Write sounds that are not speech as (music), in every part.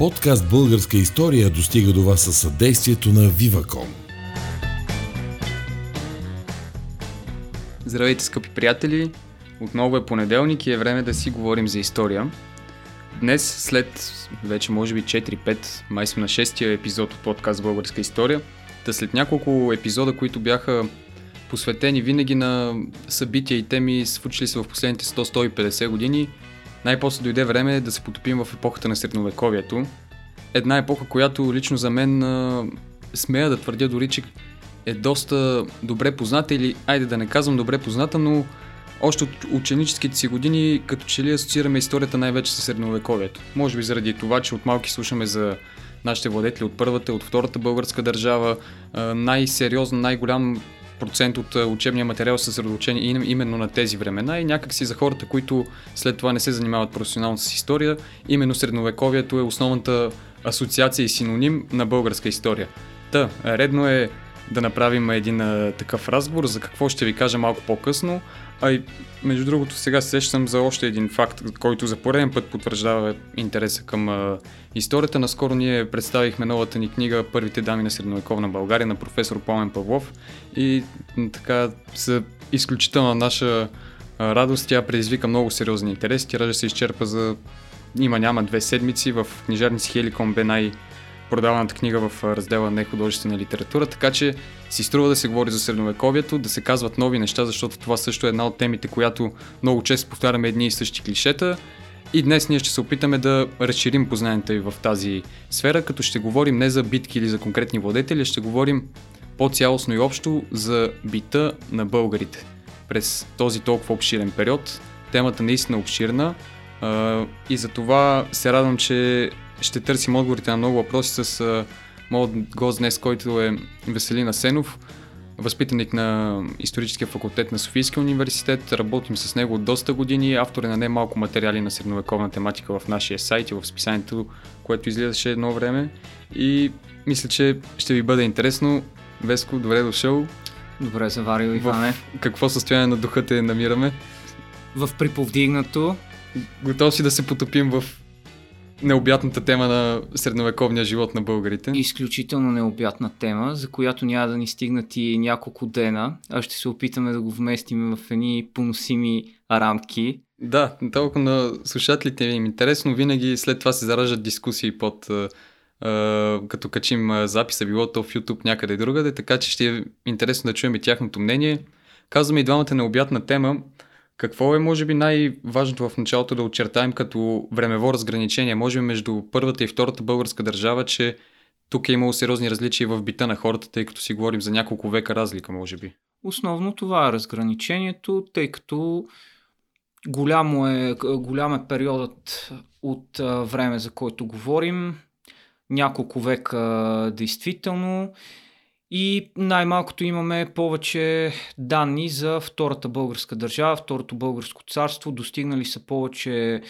Подкаст Българска история достига до вас със съдействието на Viva.com. Здравейте, скъпи приятели! Отново е понеделник и е време да си говорим за история. Днес, след вече може би 4-5, май сме на 6-я епизод от подкаст Българска история, да след няколко епизода, които бяха посветени винаги на събития и теми, случили се в последните 100-150 години, най-после дойде време да се потопим в епохата на средновековието. Една епоха, която лично за мен а, смея да твърдя дори, че е доста добре позната или, айде да не казвам добре позната, но още от ученическите си години като че ли асоциираме историята най-вече с средновековието. Може би заради това, че от малки слушаме за нашите владетели от първата, от втората българска държава, най-сериозно, най-голям процент от учебния материал са съсредоточени именно на тези времена и някакси за хората, които след това не се занимават професионално с история, именно средновековието е основната асоциация и синоним на българска история. Та, редно е да направим един а, такъв разговор, за какво ще ви кажа малко по-късно. А и между другото сега се сещам за още един факт, който за пореден път потвърждава интереса към а, историята. Наскоро ние представихме новата ни книга Първите дами на средновековна България на професор Пламен Павлов и така са изключителна наша а, радост. Тя предизвика много сериозни интереси. Тиража се изчерпа за има-няма две седмици. В книжарници Хеликон бе най- продаваната книга в раздела не художествена литература, така че си струва да се говори за средновековието, да се казват нови неща, защото това също е една от темите, която много често повтаряме едни и същи клишета. И днес ние ще се опитаме да разширим познанията ви в тази сфера, като ще говорим не за битки или за конкретни владетели, ще говорим по-цялостно и общо за бита на българите. През този толкова обширен период, темата наистина е обширна и за това се радвам, че ще търсим отговорите на много въпроси с моят гост днес, който е Веселин Асенов, възпитаник на историческия факултет на Софийския университет. Работим с него от доста години, автор е на немалко материали на средновековна тематика в нашия сайт и в списанието, което излизаше едно време. И мисля, че ще ви бъде интересно. Веско, добре дошъл. Добре заварил, Иване. В какво състояние на духа те намираме? В приповдигнато. Готов си да се потопим в необятната тема на средновековния живот на българите. Изключително необятна тема, за която няма да ни стигнат и няколко дена, а ще се опитаме да го вместим в едни поносими рамки. Да, толкова на слушателите им интересно, винаги след това се заражат дискусии под като качим записа, било то в YouTube някъде другаде, така че ще е интересно да чуем и тяхното мнение. Казваме и двамата необятна тема. Какво е, може би, най-важното в началото да очертаем като времево разграничение, може би между първата и втората българска държава, че тук е имало сериозни различия в бита на хората, тъй като си говорим за няколко века разлика, може би. Основно това е разграничението, тъй като голямо е, голям е периодът от време, за който говорим. Няколко века действително и най-малкото имаме повече данни за Втората българска държава, Второто българско царство. Достигнали са повече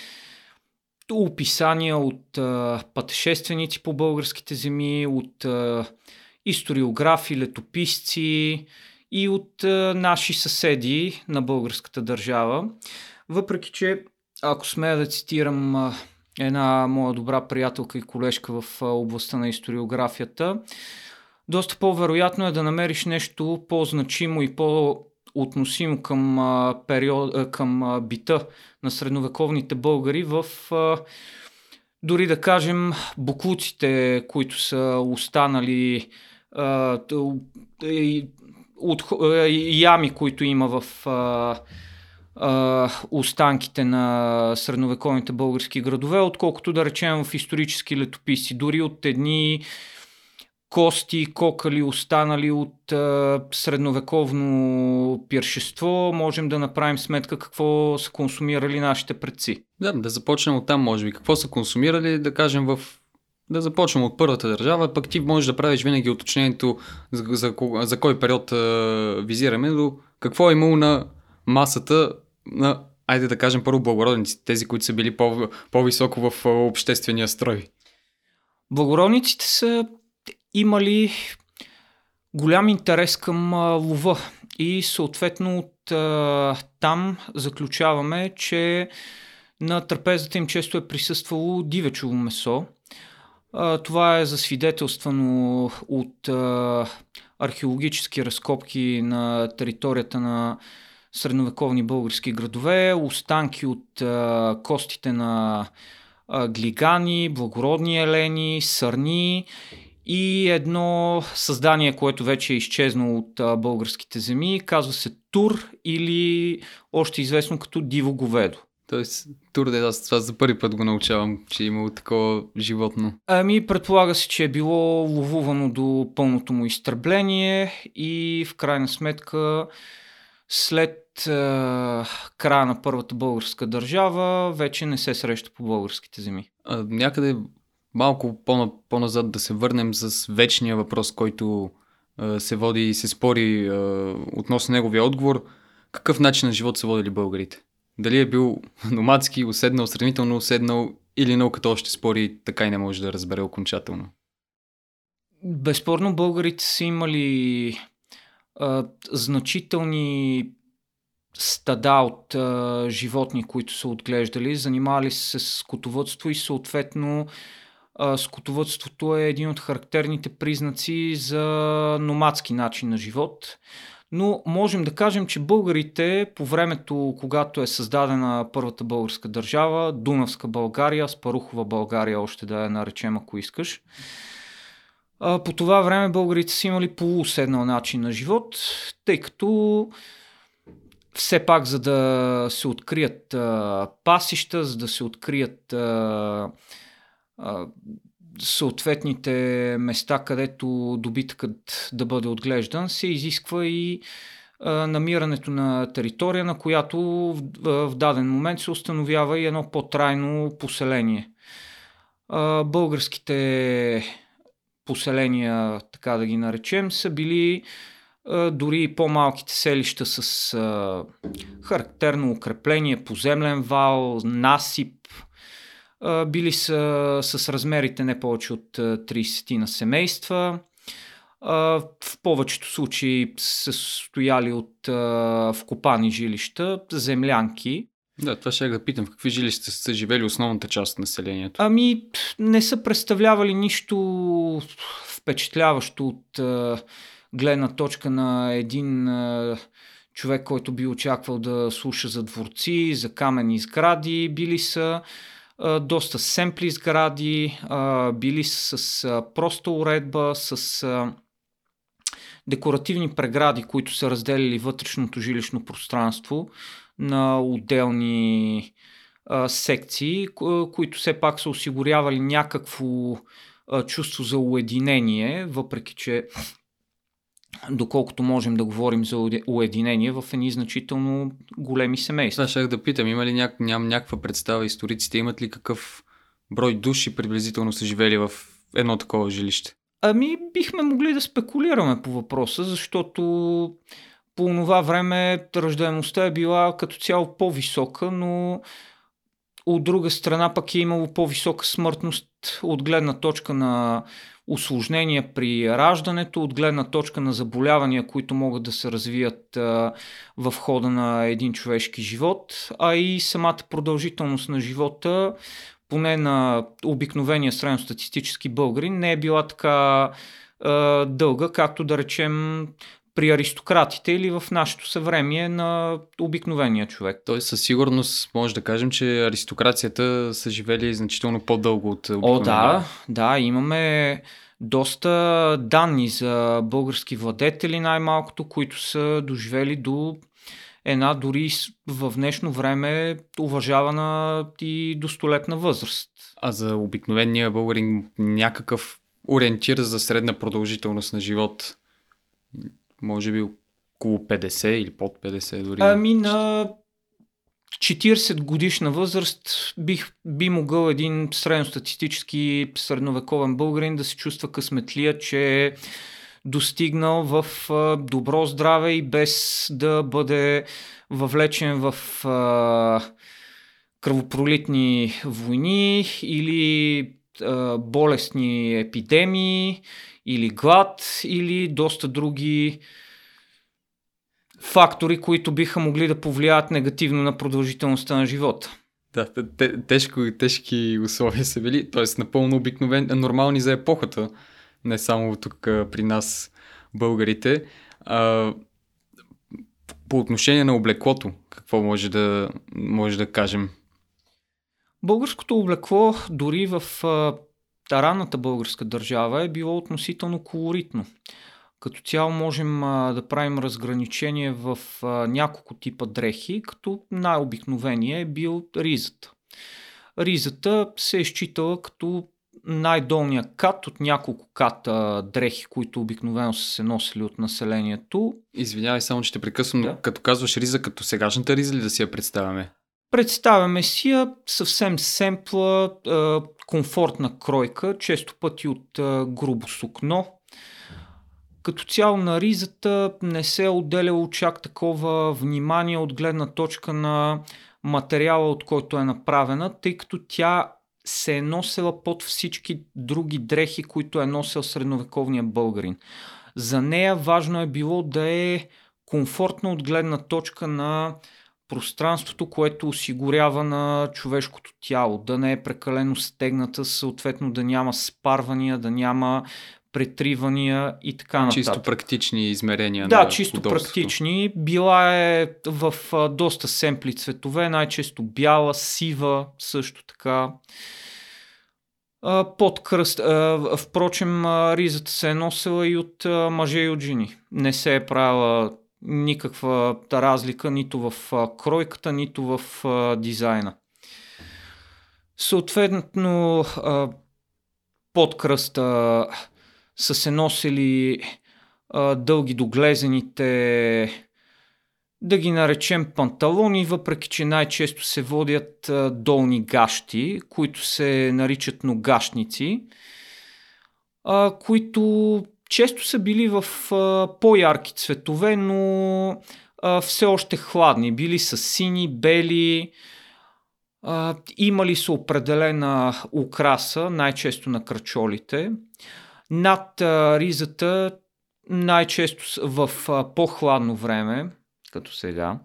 описания от а, пътешественици по българските земи, от а, историографи, летописци и от а, наши съседи на българската държава. Въпреки, че ако смея да цитирам а, една моя добра приятелка и колежка в а, областта на историографията, доста по-вероятно е да намериш нещо по-значимо и по-относимо към, а, период, към а, бита на средновековните българи в а, дори да кажем буклуците, които са останали а, от, а, ями, които има в а, а, останките на средновековните български градове, отколкото да речем в исторически летописи. Дори от едни кости, кокали, останали от а, средновековно пиршество, можем да направим сметка какво са консумирали нашите предци. Да, да започнем от там, може би. Какво са консумирали, да кажем в да започнем от първата държава, пък ти можеш да правиш винаги уточнението за, за, за кой период а, визираме, до какво е имало на масата на, айде да кажем първо благородниците, тези, които са били по, по-високо в обществения строй. Благородниците са имали голям интерес към лова и съответно от там заключаваме, че на трапезата им често е присъствало дивечово месо. Това е засвидетелствано от археологически разкопки на територията на средновековни български градове, останки от костите на глигани, благородни елени, сърни и едно създание, което вече е изчезнало от българските земи, казва се Тур или още известно като Диво говедо. Тоест, Тур, да, аз това за първи път го научавам, че е имало такова животно. Ами, предполага се, че е било ловувано до пълното му изтребление и в крайна сметка след е, края на първата българска държава вече не се среща по българските земи. А, някъде малко по-назад да се върнем с вечния въпрос, който е, се води и се спори е, относно неговия отговор. Какъв начин на живот са водили българите? Дали е бил (laughs) номадски, уседнал, сравнително уседнал или науката още спори така и не може да разбере окончателно? Безспорно българите са имали а, значителни стада от а, животни, които са отглеждали, занимавали се с скотовътство и съответно скотовътството е един от характерните признаци за номадски начин на живот. Но можем да кажем, че българите по времето, когато е създадена първата българска държава, Дунавска България, Спарухова България, още да я наречем, ако искаш, по това време българите са имали полуседнал начин на живот, тъй като все пак за да се открият а, пасища, за да се открият а, съответните места, където добиткът да бъде отглеждан, се изисква и намирането на територия, на която в, даден момент се установява и едно по-трайно поселение. Българските поселения, така да ги наречем, са били дори по-малките селища с характерно укрепление, поземлен вал, насип. Били са с размерите не повече от 30 на семейства. В повечето случаи са стояли от вкопани жилища, землянки. Да, това ще да питам. В какви жилища са живели основната част от населението? Ами, не са представлявали нищо впечатляващо от гледна точка на един човек, който би очаквал да слуша за дворци, за камени сгради. Били са доста семпли сгради, били с проста уредба, с декоративни прегради, които са разделили вътрешното жилищно пространство на отделни секции, които все пак са осигурявали някакво чувство за уединение, въпреки че доколкото можем да говорим за уединение в едни значително големи семейства. Това ще да питам, има ли ня... ням някаква представа, историците имат ли какъв брой души приблизително са живели в едно такова жилище? Ами, бихме могли да спекулираме по въпроса, защото по това време ръждаемостта е била като цяло по-висока, но от друга страна пък е имало по-висока смъртност от гледна точка на осложнения при раждането, от гледна точка на заболявания, които могат да се развият а, в хода на един човешки живот, а и самата продължителност на живота, поне на обикновения средностатистически българин, не е била така дълга, както да речем при аристократите или в нашето съвремие на обикновения човек. Тоест със сигурност може да кажем, че аристокрацията са живели значително по-дълго от обикновения. О, да, да, имаме доста данни за български владетели най-малкото, които са доживели до една дори в днешно време уважавана и достолетна възраст. А за обикновения българин някакъв ориентир за средна продължителност на живот може би около 50 или под 50 дори. Ами на 40 годишна възраст бих, би могъл един средностатистически средновековен българин да се чувства късметлия, че е достигнал в добро здраве и без да бъде въвлечен в кръвопролитни войни или болестни епидемии или глад, или доста други фактори, които биха могли да повлияят негативно на продължителността на живота. Да, те, тежко, тежки условия са били, т.е. напълно обикновени, нормални за епохата, не само тук при нас българите. А, по отношение на облеклото, какво може да, може да кажем? Българското облекло дори в таранната българска държава е било относително колоритно. Като цяло можем а, да правим разграничение в а, няколко типа дрехи, като най-обикновения е бил ризата. Ризата се е считала като най-долния кат от няколко ката дрехи, които обикновено са се носили от населението. Извинявай, само че те прекъсвам, да. като казваш риза, като сегашната риза ли да си я представяме? Представяме си я съвсем семпла, комфортна кройка, често пъти от грубо сукно. Като цяло на ризата не се е отделяло чак такова внимание от гледна точка на материала, от който е направена, тъй като тя се е носила под всички други дрехи, които е носил средновековния българин. За нея важно е било да е комфортно от гледна точка на пространството, което осигурява на човешкото тяло, да не е прекалено стегната, съответно да няма спарвания, да няма претривания и така нататък. Чисто практични измерения. Да, на чисто удобството. практични. Била е в а, доста семпли цветове, най-често бяла, сива, също така. А, под кръст. А, впрочем, ризата се е носила и от мъже и от жени. Не се е правила никаква разлика нито в кройката, нито в дизайна. Съответно, под кръста са се носили дълги доглезените, да ги наречем панталони, въпреки че най-често се водят долни гащи, които се наричат ногашници, които често са били в а, по-ярки цветове, но а, все още хладни. Били са сини, бели, а, имали са определена украса, най-често на кръчолите. Над а, ризата, най-често в а, по-хладно време, като сега,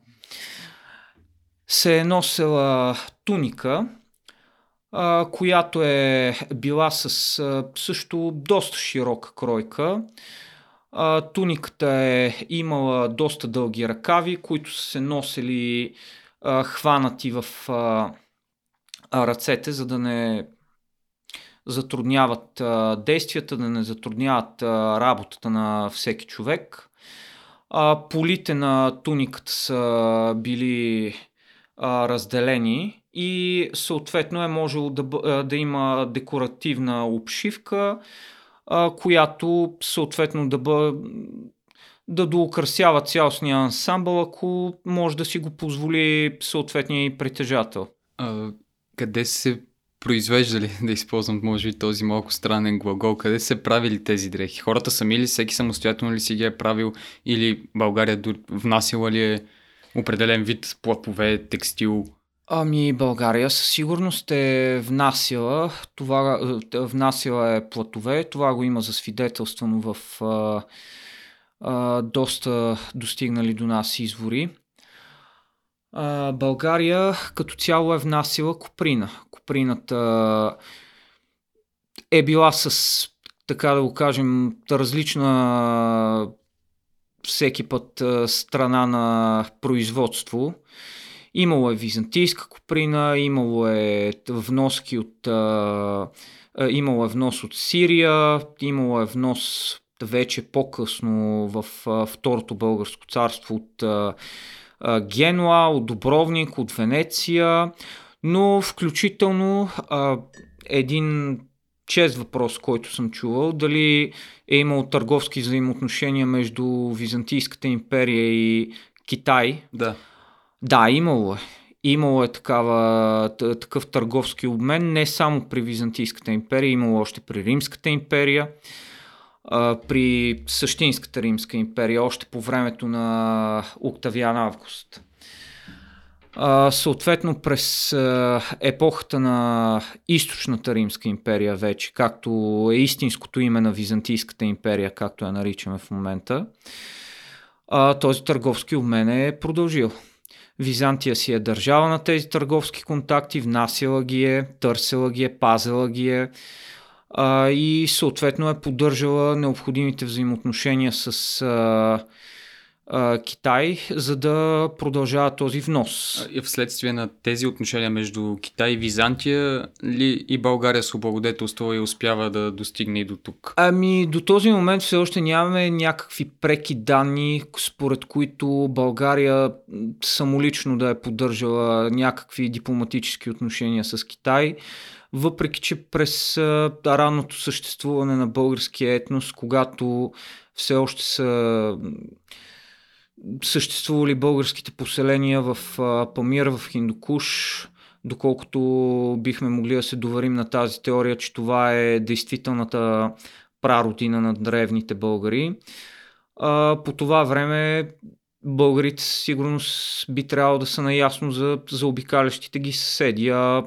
се е носила туника, която е била с а, също доста широка кройка. А, туниката е имала доста дълги ръкави, които са се носили а, хванати в а, ръцете, за да не затрудняват а, действията, да не затрудняват а, работата на всеки човек. А, полите на туниката са били а, разделени и съответно е можело да, да има декоративна обшивка, а, която съответно да бъде да доукрасява цялостния ансамбъл, ако може да си го позволи съответния притежател. А, къде се произвеждали, (laughs) да използвам може би този малко странен глагол, къде се правили тези дрехи? Хората сами ли, всеки самостоятелно ли си ги е правил или България внасяла ли е определен вид плапове, текстил? Ами България със сигурност е внасяла, това, е, внасяла е платове, това го има засвидетелствано в а, а, доста достигнали до нас извори. А, България като цяло е внасила коприна. Коприната е била с, така да го кажем, различна всеки път страна на производство. Имало е византийска коприна, имало е вноски от имало е внос от Сирия, имало е внос вече по-късно в Второто българско царство от Генуа, от Добровник, от Венеция, но включително един чест въпрос, който съм чувал, дали е имал търговски взаимоотношения между Византийската империя и Китай. Да. Да, имало е. Имало е такава, такъв търговски обмен не само при Византийската империя, имало още при Римската империя при Същинската римска империя, още по времето на Октавиан Август. Съответно през епохата на източната римска империя вече, както е истинското име на Византийската империя, както я наричаме в момента, този търговски обмен е продължил. Византия си е държава на тези търговски контакти, внасяла ги е, търсила ги е, пазила ги е и съответно е поддържала необходимите взаимоотношения с а, Китай, за да продължава този внос. И вследствие на тези отношения между Китай и Византия ли и България се облагодетелства и успява да достигне и до тук? Ами до този момент все още нямаме някакви преки данни, според които България самолично да е поддържала някакви дипломатически отношения с Китай въпреки че през а, ранното съществуване на българския етнос, когато все още са съществували българските поселения в Памир, в Хиндукуш, доколкото бихме могли да се доверим на тази теория, че това е действителната прародина на древните българи. по това време българите със сигурност би трябвало да са наясно за, за обикалящите ги съседи. А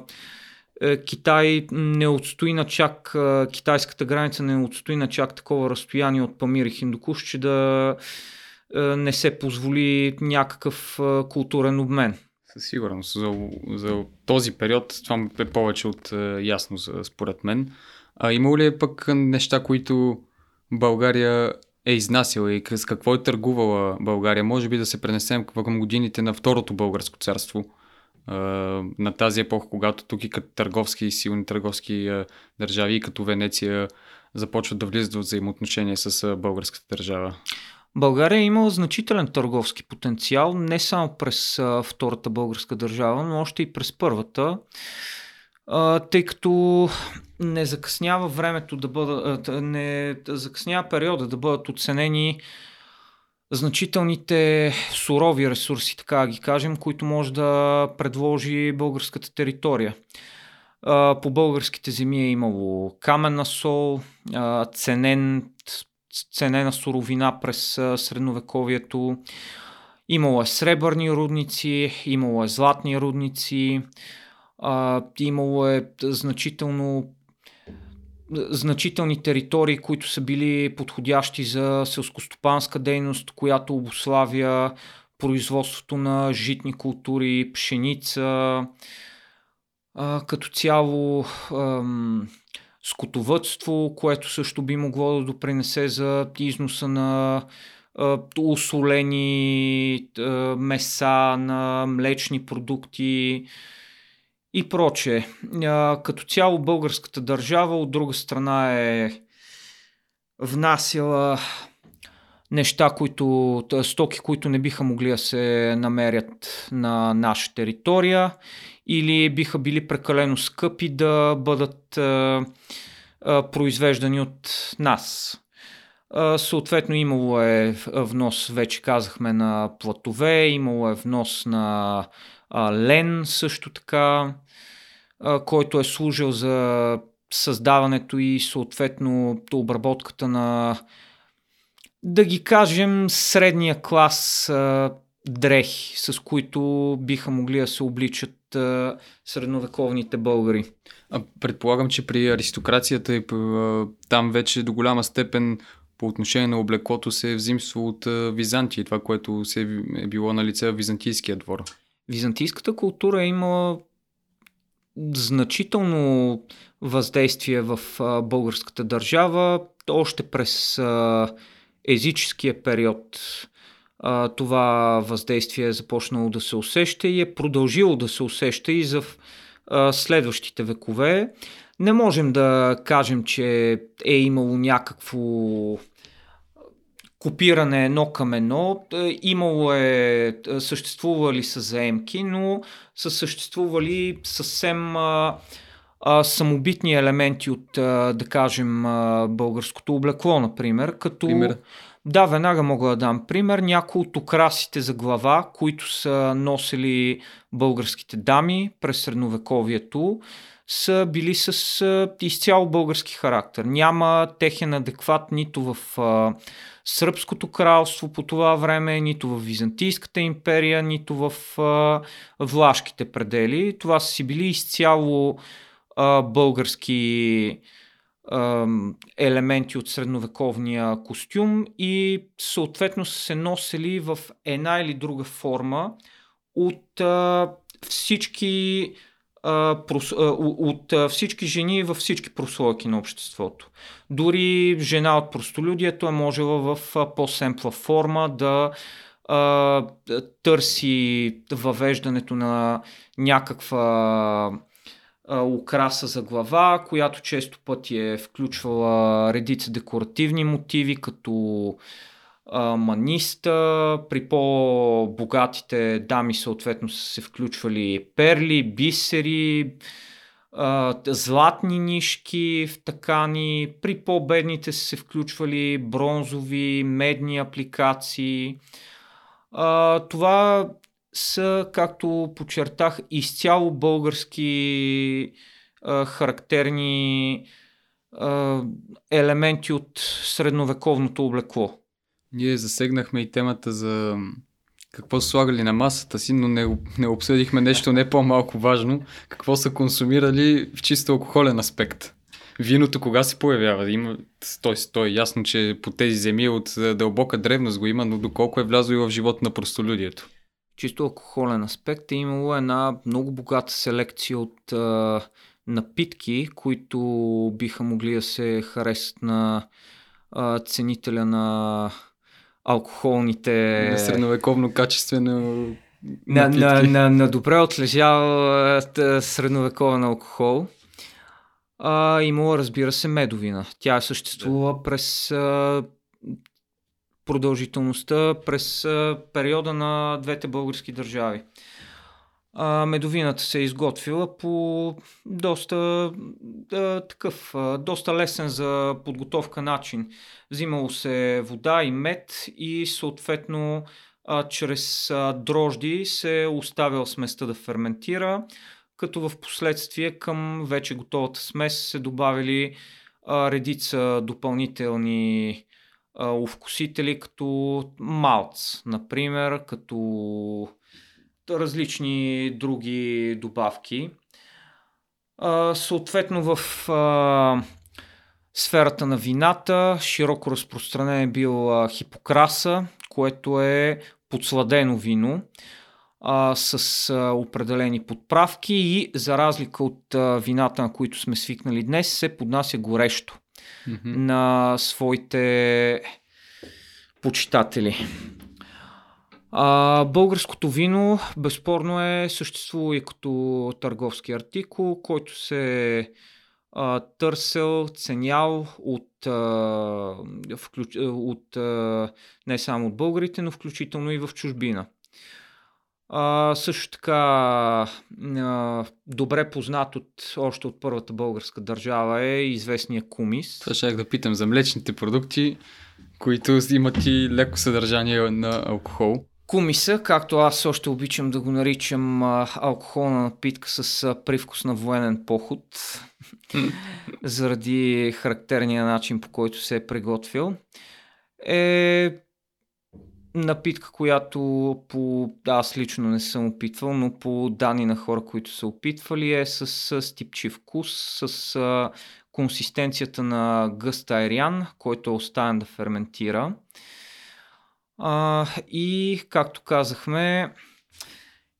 е, Китай не отстои на чак, китайската граница не отстои на чак такова разстояние от Памир и Хиндукуш, че да не се позволи някакъв е, културен обмен. Със сигурност. За, за този период това е повече от е, ясно, според мен. А има ли пък неща, които България е изнасяла и с какво е търгувала България? Може би да се пренесем към годините на Второто българско царство, на тази епоха, когато тук и като търговски силни търговски държави, и като Венеция започват да влизат в взаимоотношения с българската държава. България е имала значителен търговски потенциал, не само през Втората българска държава, но още и през Първата, тъй като не закъснява времето да бъда, а, не закъснява периода да бъдат оценени значителните сурови ресурси, така да ги кажем, които може да предложи българската територия. По българските земи е имало каменна сол, ценен ценена суровина през средновековието. Имало е сребърни рудници, имало е златни рудници, имало е значително значителни територии, които са били подходящи за селскостопанска дейност, която обославя производството на житни култури, пшеница, като цяло скотовътство, което също би могло да допринесе за износа на усолени меса, на млечни продукти и прочее. Като цяло българската държава от друга страна е внасяла неща, които, стоки, които не биха могли да се намерят на наша територия или биха били прекалено скъпи да бъдат а, а, произвеждани от нас. А, съответно имало е внос, вече казахме, на платове, имало е внос на а, лен също така, а, който е служил за създаването и съответно обработката на да ги кажем средния клас а, дрехи, с които биха могли да се обличат а, средновековните българи. А, предполагам, че при аристокрацията и там вече до голяма степен по отношение на облеклото се е взимство от Византия, това, което се е било на лице в Византийския двор. Византийската култура е имала значително въздействие в а, българската държава, още през а, езическия период това въздействие е започнало да се усеща и е продължило да се усеща и за следващите векове. Не можем да кажем, че е имало някакво копиране едно към едно. Имало е, съществували са заемки, но са съществували съвсем самобитни елементи от, да кажем, българското облекло, например, като... Пример. Да, веднага мога да дам пример. Някои от украсите за глава, които са носили българските дами през средновековието, са били с изцяло български характер. Няма техен адекват нито в а, Сръбското кралство по това време, нито в Византийската империя, нито в а, влашките предели. Това са си били изцяло а, български елементи от средновековния костюм и съответно са се носили в една или друга форма от всички от всички жени във всички прослойки на обществото. Дори жена от простолюдието е можела в по-семпла форма да търси въвеждането на някаква украса за глава, която често пъти е включвала редица декоративни мотиви, като маниста, при по-богатите дами съответно са се включвали перли, бисери, златни нишки в такани, при по-бедните са се включвали бронзови, медни апликации. А, това са, както подчертах, изцяло български а, характерни а, елементи от средновековното облекло. Ние засегнахме и темата за какво са слагали на масата си, но не, не обсъдихме нещо не по-малко важно. Какво са консумирали в чисто алкохолен аспект. Виното кога се появява? Има, той, той е ясно, че по тези земи от дълбока древност го има, но доколко е влязло и в живота на простолюдието? Чисто алкохолен аспект е имало една много богата селекция от а, напитки, които биха могли да се харесат на а, ценителя на алкохолните... На средновековно качествено на, на, на, на добре отлежал средновековен алкохол. А, имала, разбира се, медовина. Тя е съществува да. през а, продължителността, през периода на двете български държави. А, медовината се е изготвила по доста а, такъв, доста лесен за подготовка начин. Взимало се вода и мед и съответно а, чрез дрожди се оставял сместа да ферментира, като в последствие към вече готовата смес се добавили а, редица допълнителни а, увкусители, като малц, например, като различни други добавки. А, съответно в а, сферата на вината широко разпространен е бил а, хипокраса, което е подсладено вино а, с а, определени подправки и за разлика от а, вината, на които сме свикнали днес, се поднася горещо mm-hmm. на своите почитатели. А, българското вино безспорно е съществува и като търговски артикул, който се е търсел, ценял от, а, включ, от а, не само от българите, но включително и в чужбина. А, също така а, добре познат от, още от първата българска държава е известния кумис. Това ще да питам за млечните продукти, които имат и леко съдържание на алкохол. Кумиса, както аз още обичам да го наричам алкохолна напитка с привкус на военен поход, (laughs) заради характерния начин по който се е приготвил, е напитка, която по, аз лично не съм опитвал, но по данни на хора, които са опитвали е с, с типчи вкус, с а, консистенцията на гъст айрян, който е оставен да ферментира. А, и, както казахме,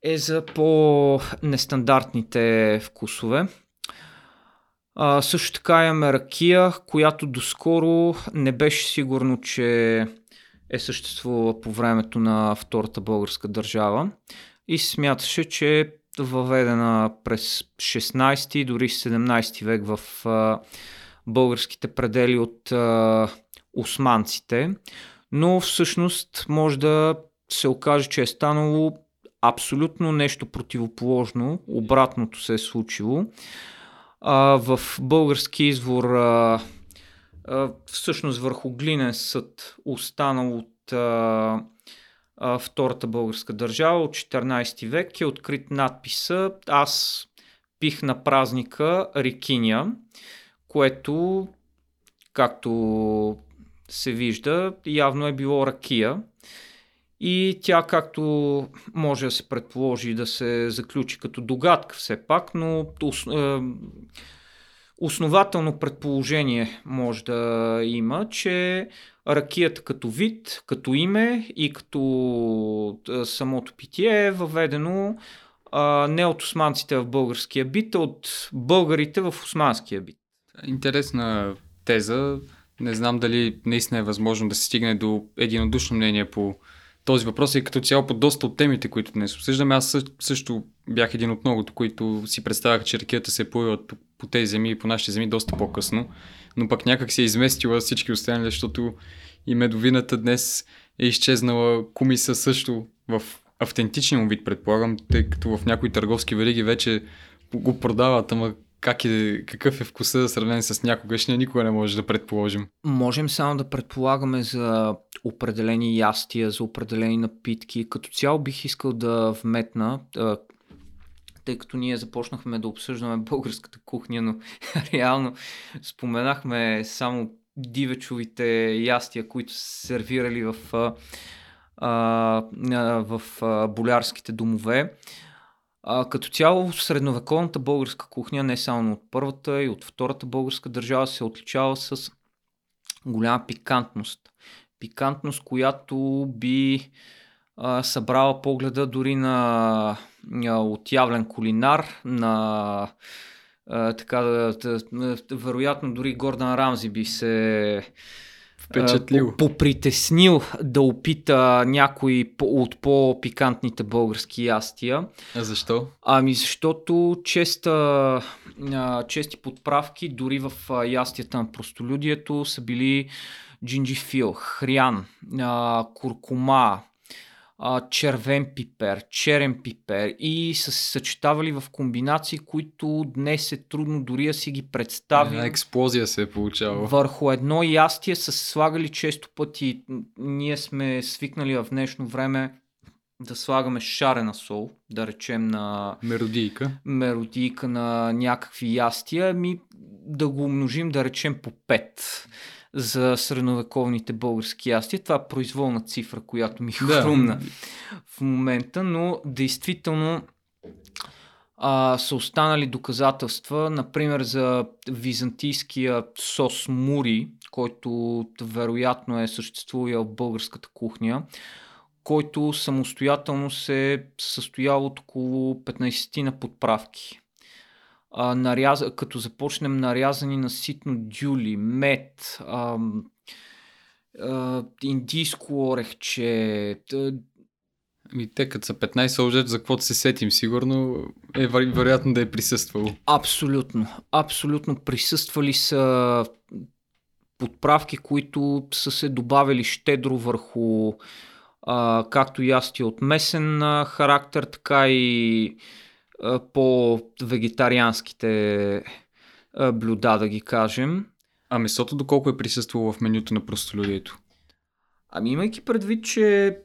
е за по-нестандартните вкусове. А, също така имаме ракия, която доскоро не беше сигурно, че е съществувала по времето на Втората българска държава и смяташе, че е въведена през 16 дори 17 век в а, българските предели от а, османците но всъщност може да се окаже, че е станало абсолютно нещо противоположно, обратното се е случило. А, в български извор а, всъщност върху глинен съд останал от а, а, Втората българска държава от 14 век е открит надписа Аз пих на празника Рикиня, което както се вижда, явно е било ракия. И тя, както може да се предположи да се заключи като догадка все пак, но основателно предположение може да има, че ракията като вид, като име и като самото питие е въведено а, не от османците в българския бит, а от българите в османския бит. Интересна теза. Не знам дали наистина е възможно да се стигне до единодушно мнение по този въпрос и като цяло по доста от темите, които днес обсъждаме. Аз също бях един от многото, които си представях, че ракията се е появила по тези земи и по нашите земи доста по-късно, но пък някак се е изместила всички останали, защото и медовината днес е изчезнала, кумиса също в автентичния му вид, предполагам, тъй като в някои търговски вериги вече го продават, ама как е, какъв е вкуса сравнен с някогашния, никога не може да предположим. Можем само да предполагаме за определени ястия, за определени напитки. Като цяло бих искал да вметна, тъй като ние започнахме да обсъждаме (laughs) българската кухня, но (laughs) реално споменахме само дивечовите ястия, които са сервирали в, а, в а, болярските домове. А, като цяло средновековната българска кухня, не само от първата и от втората българска държава, се отличава с голяма пикантност. Пикантност, която би а, събрала погледа дори на а, отявлен кулинар, на така вероятно дори Гордан Рамзи би се впечатлил. Попритеснил да опита някои от по-пикантните български ястия. А защо? Ами защото честа, чести подправки дори в ястията на простолюдието са били джинджифил, хрян, куркума, а, червен пипер, черен пипер и са се съчетавали в комбинации, които днес е трудно дори да си ги представим. Една експлозия се е получава. Върху едно ястие са се слагали често пъти. Ние сме свикнали в днешно време да слагаме шарена сол, да речем на... Меродийка. Меродийка на някакви ястия, ми да го умножим, да речем по 5 за средновековните български ястия. Това е произволна цифра, която ми хрумна да. в момента, но действително а, са останали доказателства, например за византийския сос мури, който вероятно е съществувал в българската кухня, който самостоятелно се е състоял от около 15 на подправки а, наряз... като започнем нарязани на ситно дюли, мед, а, а, индийско орехче. Ми, те като са 15 лъжет, за каквото се сетим, сигурно е вероятно да е присъствало. Абсолютно. Абсолютно присъствали са подправки, които са се добавили щедро върху а, както ястия от месен характер, така и по-вегетарианските блюда, да ги кажем. А месото доколко е присъствало в менюто на простолюдието? Ами имайки предвид, че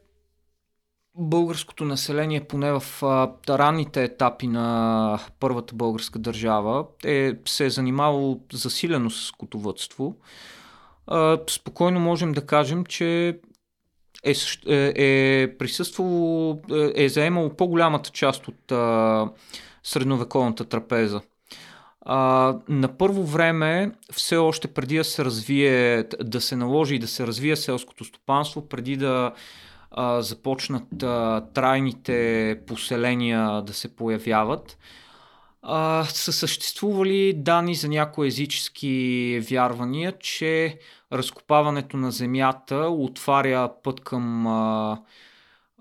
българското население, поне в а, ранните етапи на първата българска държава, е, се е занимавало засилено с скотовътство, а, спокойно можем да кажем, че е, е, е присъствало, е, е заемало по-голямата част от а, средновековната трапеза. А, на първо време, все още преди да се развие, да се наложи и да се развие селското стопанство, преди да а, започнат а, трайните поселения да се появяват, а, са съществували данни за някои езически вярвания, че разкопаването на земята отваря път към а,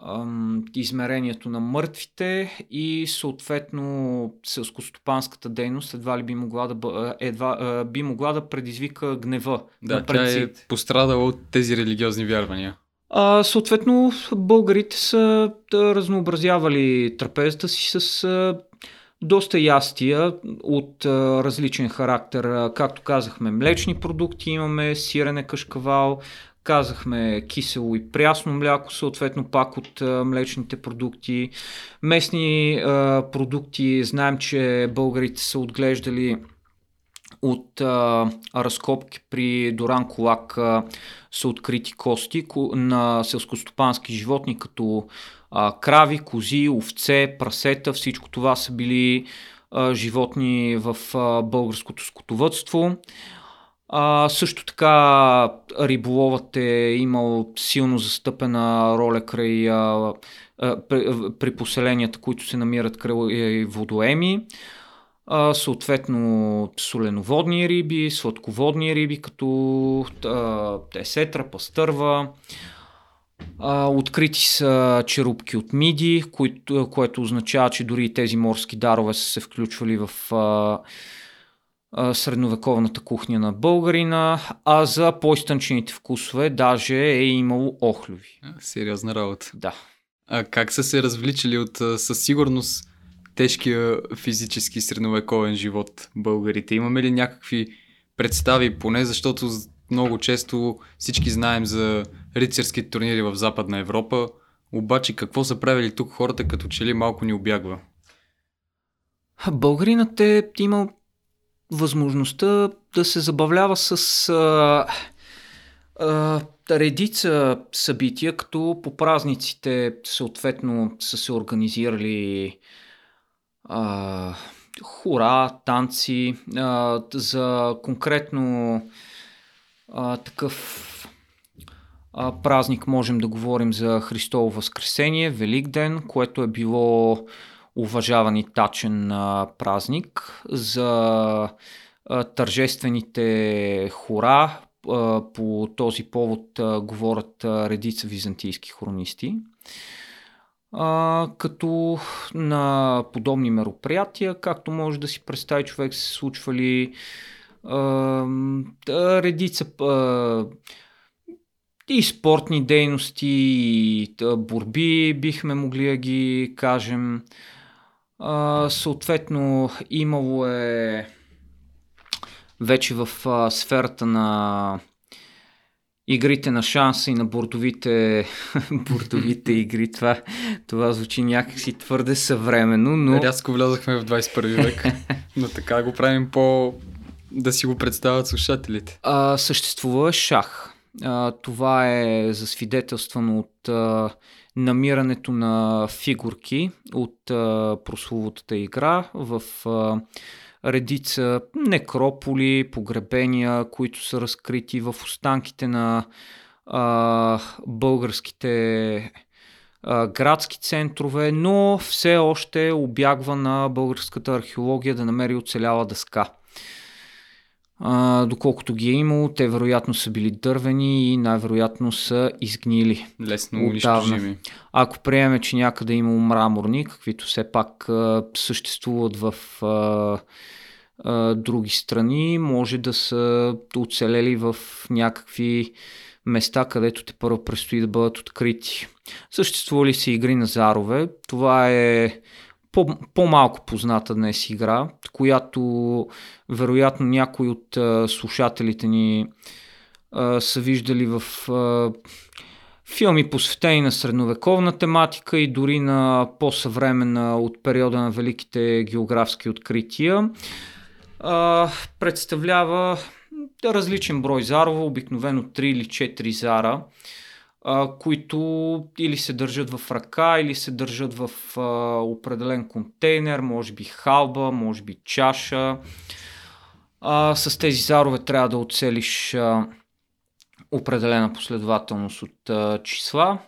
а, измерението на мъртвите и съответно селскостопанската дейност едва ли би могла да, едва, а, би могла да предизвика гнева. Да, на тя е пострадала от тези религиозни вярвания. А, съответно, българите са да разнообразявали трапезата си с а, доста ястия от различен характер. Както казахме, млечни продукти имаме, сирене кашкавал, казахме кисело и прясно мляко, съответно пак от млечните продукти. Местни продукти, знаем, че българите са отглеждали от а, разкопки при Доран Колак а, са открити кости на селскостопански животни, като а, крави, кози, овце, прасета, всичко това са били а, животни в а, българското скотовътство. А, също така риболовът е имал силно застъпена роля край а, при, при поселенията, които се намират край водоеми. А, съответно соленоводни риби, сладководни риби, като а, есетра, пастърва. А, открити са черупки от миди, което, което означава, че дори тези морски дарове са се включвали в а, а, средновековната кухня на българина, а за по-изтънчените вкусове даже е имало охлюви. Сериозна работа. Да. А как са се развличали от със сигурност тежкия физически средновековен живот българите? Имаме ли някакви представи, поне защото много често всички знаем за рицарски турнири в Западна Европа, обаче какво са правили тук хората, като че ли малко ни обягва? Българинът е имал възможността да се забавлява с а, а, редица събития, като по празниците съответно са се организирали а, хора, танци, а, за конкретно а, такъв празник можем да говорим за Христово Възкресение, Велик ден, което е било уважаван и тачен празник за тържествените хора. По този повод а, говорят редица византийски хронисти. Като на подобни мероприятия, както може да си представи човек, се случвали редица и спортни дейности, и борби, бихме могли да ги кажем. А, съответно, имало е вече в а, сферата на игрите на шанса и на бордовите, (laughs) бордовите игри. Това, това звучи някакси твърде съвременно, но... Рязко влязахме в 21 век, (laughs) но така го правим по... да си го представят слушателите. А, съществува шах. Това е засвидетелствано от намирането на фигурки от а, прословутата игра в редица некрополи, погребения, които са разкрити в останките на българските градски центрове, но все още обягва на българската археология да намери оцеляла дъска. А, доколкото ги е имало, те вероятно са били дървени и най-вероятно са изгнили. Лесно унищожими. Ако приеме, че някъде е имало мраморни, каквито все пак а, съществуват в а, а, други страни, може да са оцелели в някакви места, където те първо предстои да бъдат открити. Съществували са игри на зарове. Това е по- по-малко позната днес игра, която вероятно някои от а, слушателите ни а, са виждали в а, филми посветени на средновековна тематика и дори на по-съвременна от периода на великите географски открития. А, представлява различен брой зарове, обикновено 3 или 4 зара които или се държат в ръка, или се държат в а, определен контейнер, може би халба, може би чаша. А, с тези зарове трябва да оцелиш а, определена последователност от а, числа,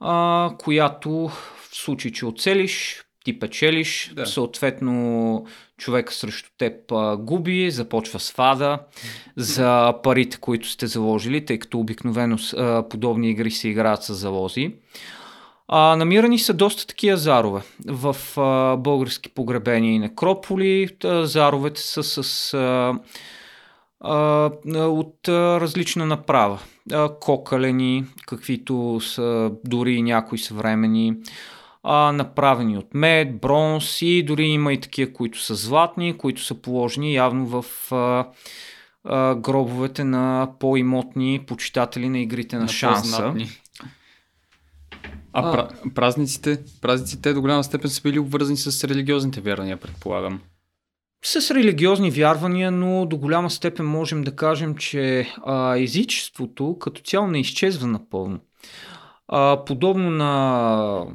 а, която в случай, че оцелиш, ти печелиш, да. съответно човека срещу теб а, губи, започва свада за парите, които сте заложили, тъй като обикновено а, подобни игри се играят с залози. А, намирани са доста такива зарове в а, български погребения и некрополи. А, заровете са с а, а, от а, различна направа. А, кокалени, каквито са дори някои съвремени а, направени от мед, бронз и дори има и такива, които са златни, които са положени явно в а, а, гробовете на по-имотни почитатели на игрите на, на шанса. А, а празниците, празниците до голяма степен са били обвързани с религиозните вярвания, предполагам. С религиозни вярвания, но до голяма степен можем да кажем, че а, езичеството като цяло не изчезва напълно. А, подобно на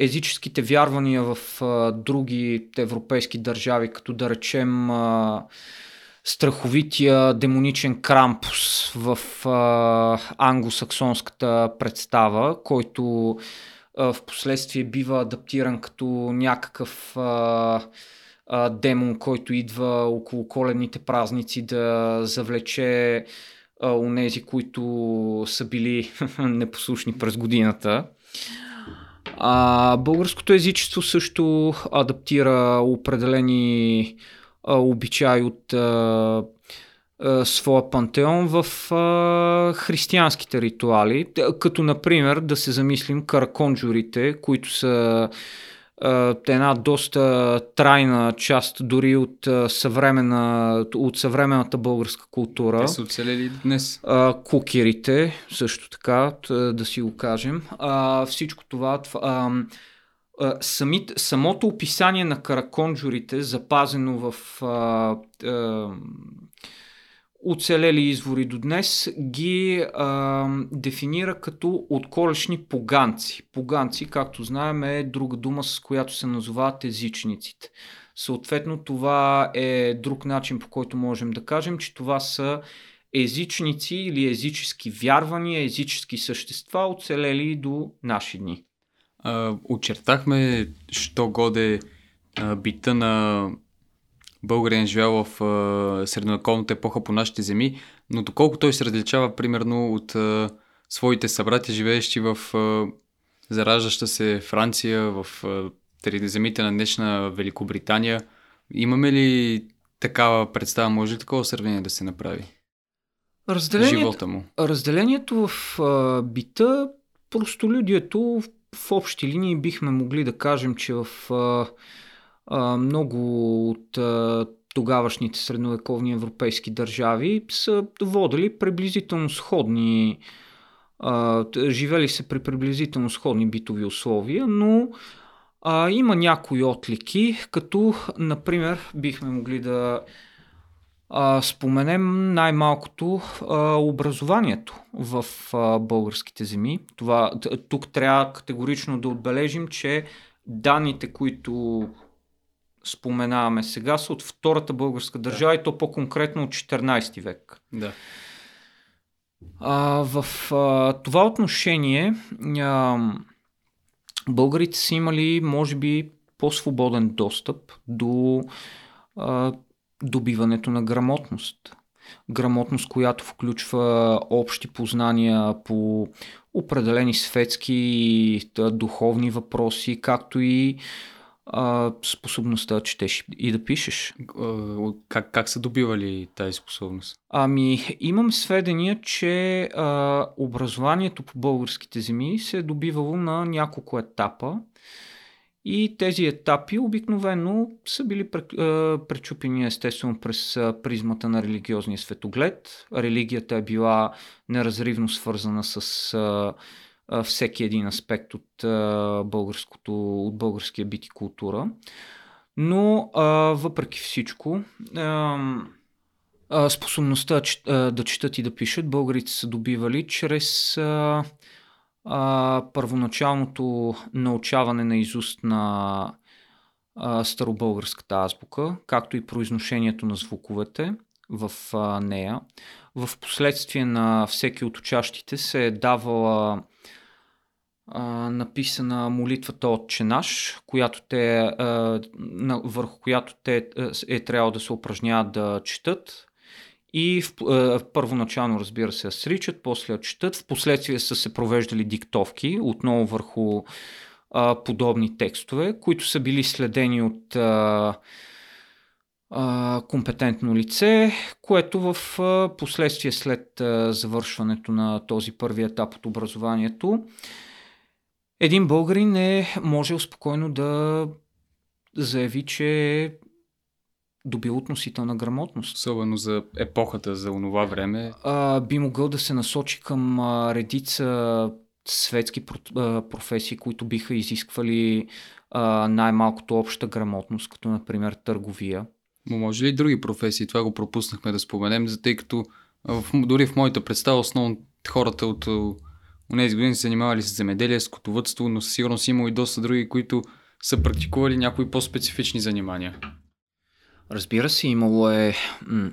езическите вярвания в а, други европейски държави, като да речем а, страховития демоничен крампус в а, англосаксонската представа, който в последствие бива адаптиран като някакъв а, а, демон, който идва около коледните празници да завлече а, унези, които са били (laughs) непослушни през годината. А, българското езичество също адаптира определени а, обичаи от а, а, своя пантеон в а, християнските ритуали, като например да се замислим караконджурите, които са една доста трайна част дори от, съвременна, от съвременната българска култура. Те са оцелели днес. Кукерите, също така, да си го кажем. Всичко това, това самите, самото описание на караконджурите, запазено в оцелели извори до днес, ги а, дефинира като отколешни поганци. Поганци, както знаем, е друга дума, с която се назовават езичниците. Съответно, това е друг начин, по който можем да кажем, че това са езичници или езически вярвания, езически същества, оцелели до наши дни. А, очертахме, що годе а, бита на българин живял в а, средновековната епоха по нашите земи, но доколко той се различава примерно от а, своите събрати, живеещи в а, зараждаща се Франция, в а, земите на днешна Великобритания, имаме ли такава представа, може ли такова сравнение да се направи? Разделението, Живота му. Разделението в а, бита, простолюдието в общи линии бихме могли да кажем, че в а, много от тогавашните средновековни европейски държави са водили приблизително сходни, живели се при приблизително сходни битови условия, но има някои отлики, като, например, бихме могли да споменем най-малкото образованието в българските земи. Това, тук трябва категорично да отбележим, че данните, които споменаваме сега, са от втората българска държава да. и то по-конкретно от 14 век. Да. А, в а, това отношение а, българите са имали, може би, по-свободен достъп до а, добиването на грамотност. Грамотност, която включва общи познания по определени светски духовни въпроси, както и а, способността да четеш и да пишеш. Как, как са добивали тази способност? Ами, имам сведения, че а, образованието по българските земи се е добивало на няколко етапа. И тези етапи обикновено са били пречупени естествено през призмата на религиозния светоглед. Религията е била неразривно свързана с всеки един аспект от, българското, от българския бит и култура. Но въпреки всичко, способността да четат и да пишат българите са добивали чрез първоначалното научаване на изуст на старобългарската азбука, както и произношението на звуковете в нея. В последствие на всеки от учащите се е давала а, написана молитвата от Ченаш, която те, а, върху която те е трябвало да се упражняват да четат. И в, а, първоначално, разбира се, сричат, после четат. В последствие са се провеждали диктовки, отново върху а, подобни текстове, които са били следени от а, компетентно лице, което в последствие след завършването на този първи етап от образованието един българин е можел спокойно да заяви, че е добил относителна грамотност. Особено за епохата, за онова време. А, би могъл да се насочи към а, редица светски професии, които биха изисквали а, най-малкото обща грамотност, като например търговия. Но може ли други професии? Това го пропуснахме да споменем, за тъй като в, дори в моята представа основно хората от Унези години са занимавали с земеделие, скотовътство, но със сигурност има и доста други, които са практикували някои по-специфични занимания. Разбира се, имало е, м-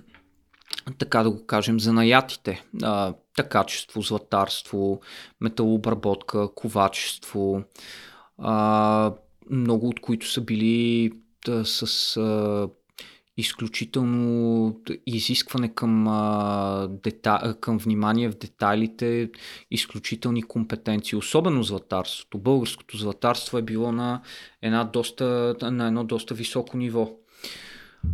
така да го кажем, занаятите. А, такачество, златарство, металообработка, ковачество, а, много от които са били да, с а, изключително изискване към, а, дета, към внимание в детайлите, изключителни компетенции, особено златарството. Българското златарство е било на, една доста, на едно доста високо ниво.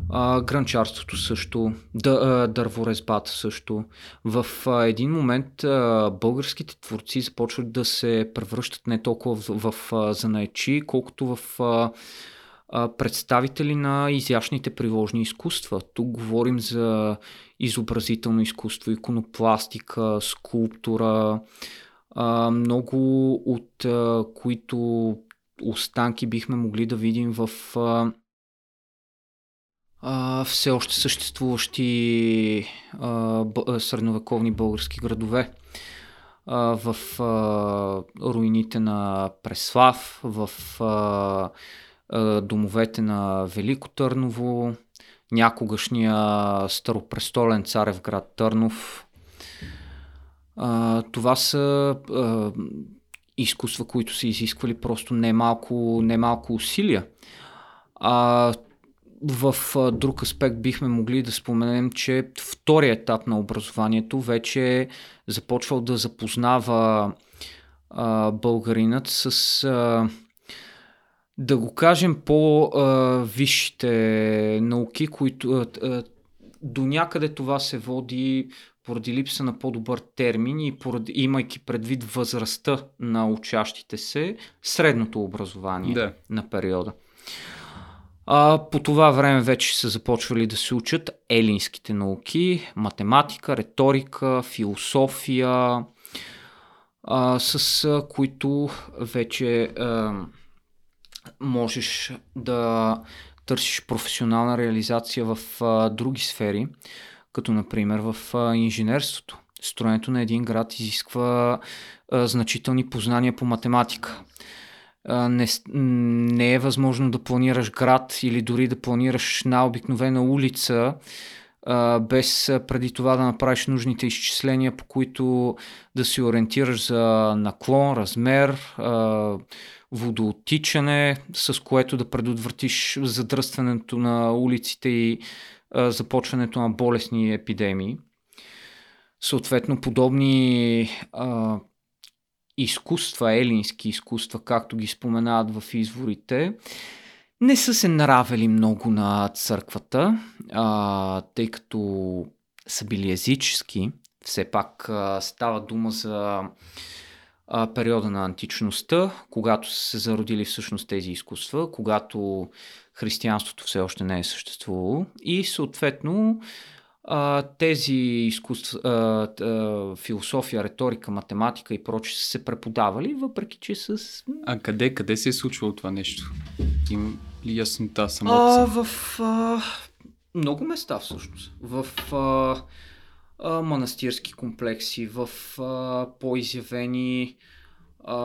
А, гранчарството също, дъ, дърворезбата също. В а, един момент а, българските творци започват да се превръщат не толкова в, в, в занаечи, колкото в а, представители на изящните приложни изкуства. Тук говорим за изобразително изкуство, иконопластика, скулптура, много от които останки бихме могли да видим в все още съществуващи средновековни български градове. В руините на Преслав, в домовете на Велико Търново, някогашния старопрестолен царев град Търнов. Това са изкуства, които са изисквали просто немалко, немалко усилия. А, в друг аспект бихме могли да споменем, че втория етап на образованието вече е започвал да запознава а, българинът с, а, да го кажем, по-висшите науки, които до някъде това се води поради липса на по-добър термин и поради, имайки предвид възрастта на учащите се, средното образование Да. на периода. А, по това време вече са започвали да се учат елинските науки, математика, риторика, философия, а, с а, които вече а, можеш да търсиш професионална реализация в а, други сфери, като например в а, инженерството. Строенето на един град изисква а, значителни познания по математика а, не, не е възможно да планираш град или дори да планираш на обикновена улица, без преди това да направиш нужните изчисления, по които да се ориентираш за наклон, размер, водоотичане, с което да предотвратиш задръстването на улиците и а, започването на болесни епидемии. Съответно, подобни а, изкуства, елински изкуства, както ги споменават в изворите, не са се нравели много на църквата, а, тъй като са били езически. Все пак а, става дума за а, периода на античността, когато са се зародили всъщност тези изкуства, когато християнството все още не е съществувало и съответно а, тези изкуства, а, а, философия, риторика, математика и прочее са се преподавали, въпреки че с... А къде, къде се е случвало това нещо? Има ли яснота само? А, в а, много места всъщност. В а, а, манастирски комплекси, в а, по-изявени а,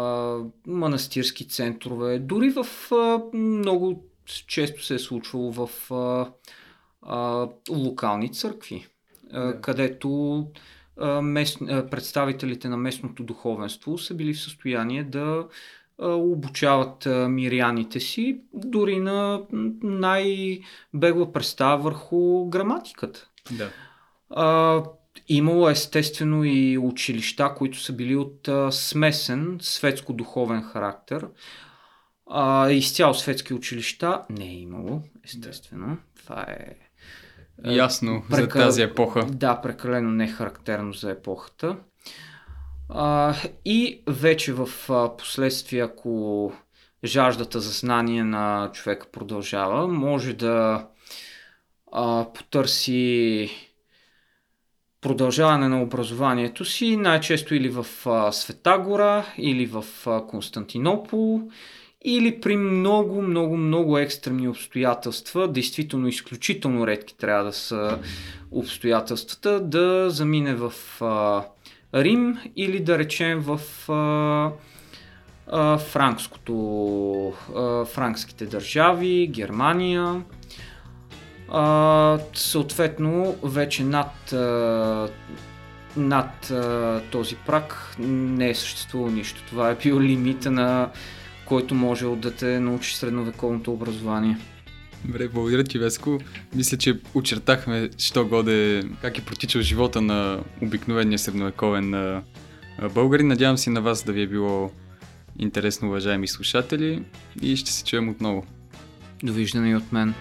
манастирски центрове, дори в а, много често се е случвало в а, а, локални църкви, а, Да. където а, мест, а, представителите на местното духовенство са били в състояние да обучават миряните си дори на най-бегла представа върху граматиката. Да. А, имало естествено и училища, които са били от а, смесен светско-духовен характер. А, изцяло светски училища не е имало, естествено. Това е Ясно за прекал- тази епоха. Да, прекалено не характерно за епохата. А, и вече в а, последствие, ако жаждата за знание на човека продължава, може да а, потърси продължаване на образованието си, най-често или в а, Света гора, или в а, Константинопол, или при много, много, много екстремни обстоятелства, действително изключително редки трябва да са обстоятелствата, да замине в а, Рим или да речем в а, а, франкското, а, франкските държави, Германия. А, съответно, вече над, а, над а, този прак не е съществувало нищо. Това е бил лимита на който може да те научи средновековното образование. Добре, благодаря ти, Веско. Мисля, че очертахме, що годе, как е протичал живота на обикновения средновековен българин. Надявам се на вас да ви е било интересно, уважаеми слушатели, и ще се чуем отново. Довиждане и от мен.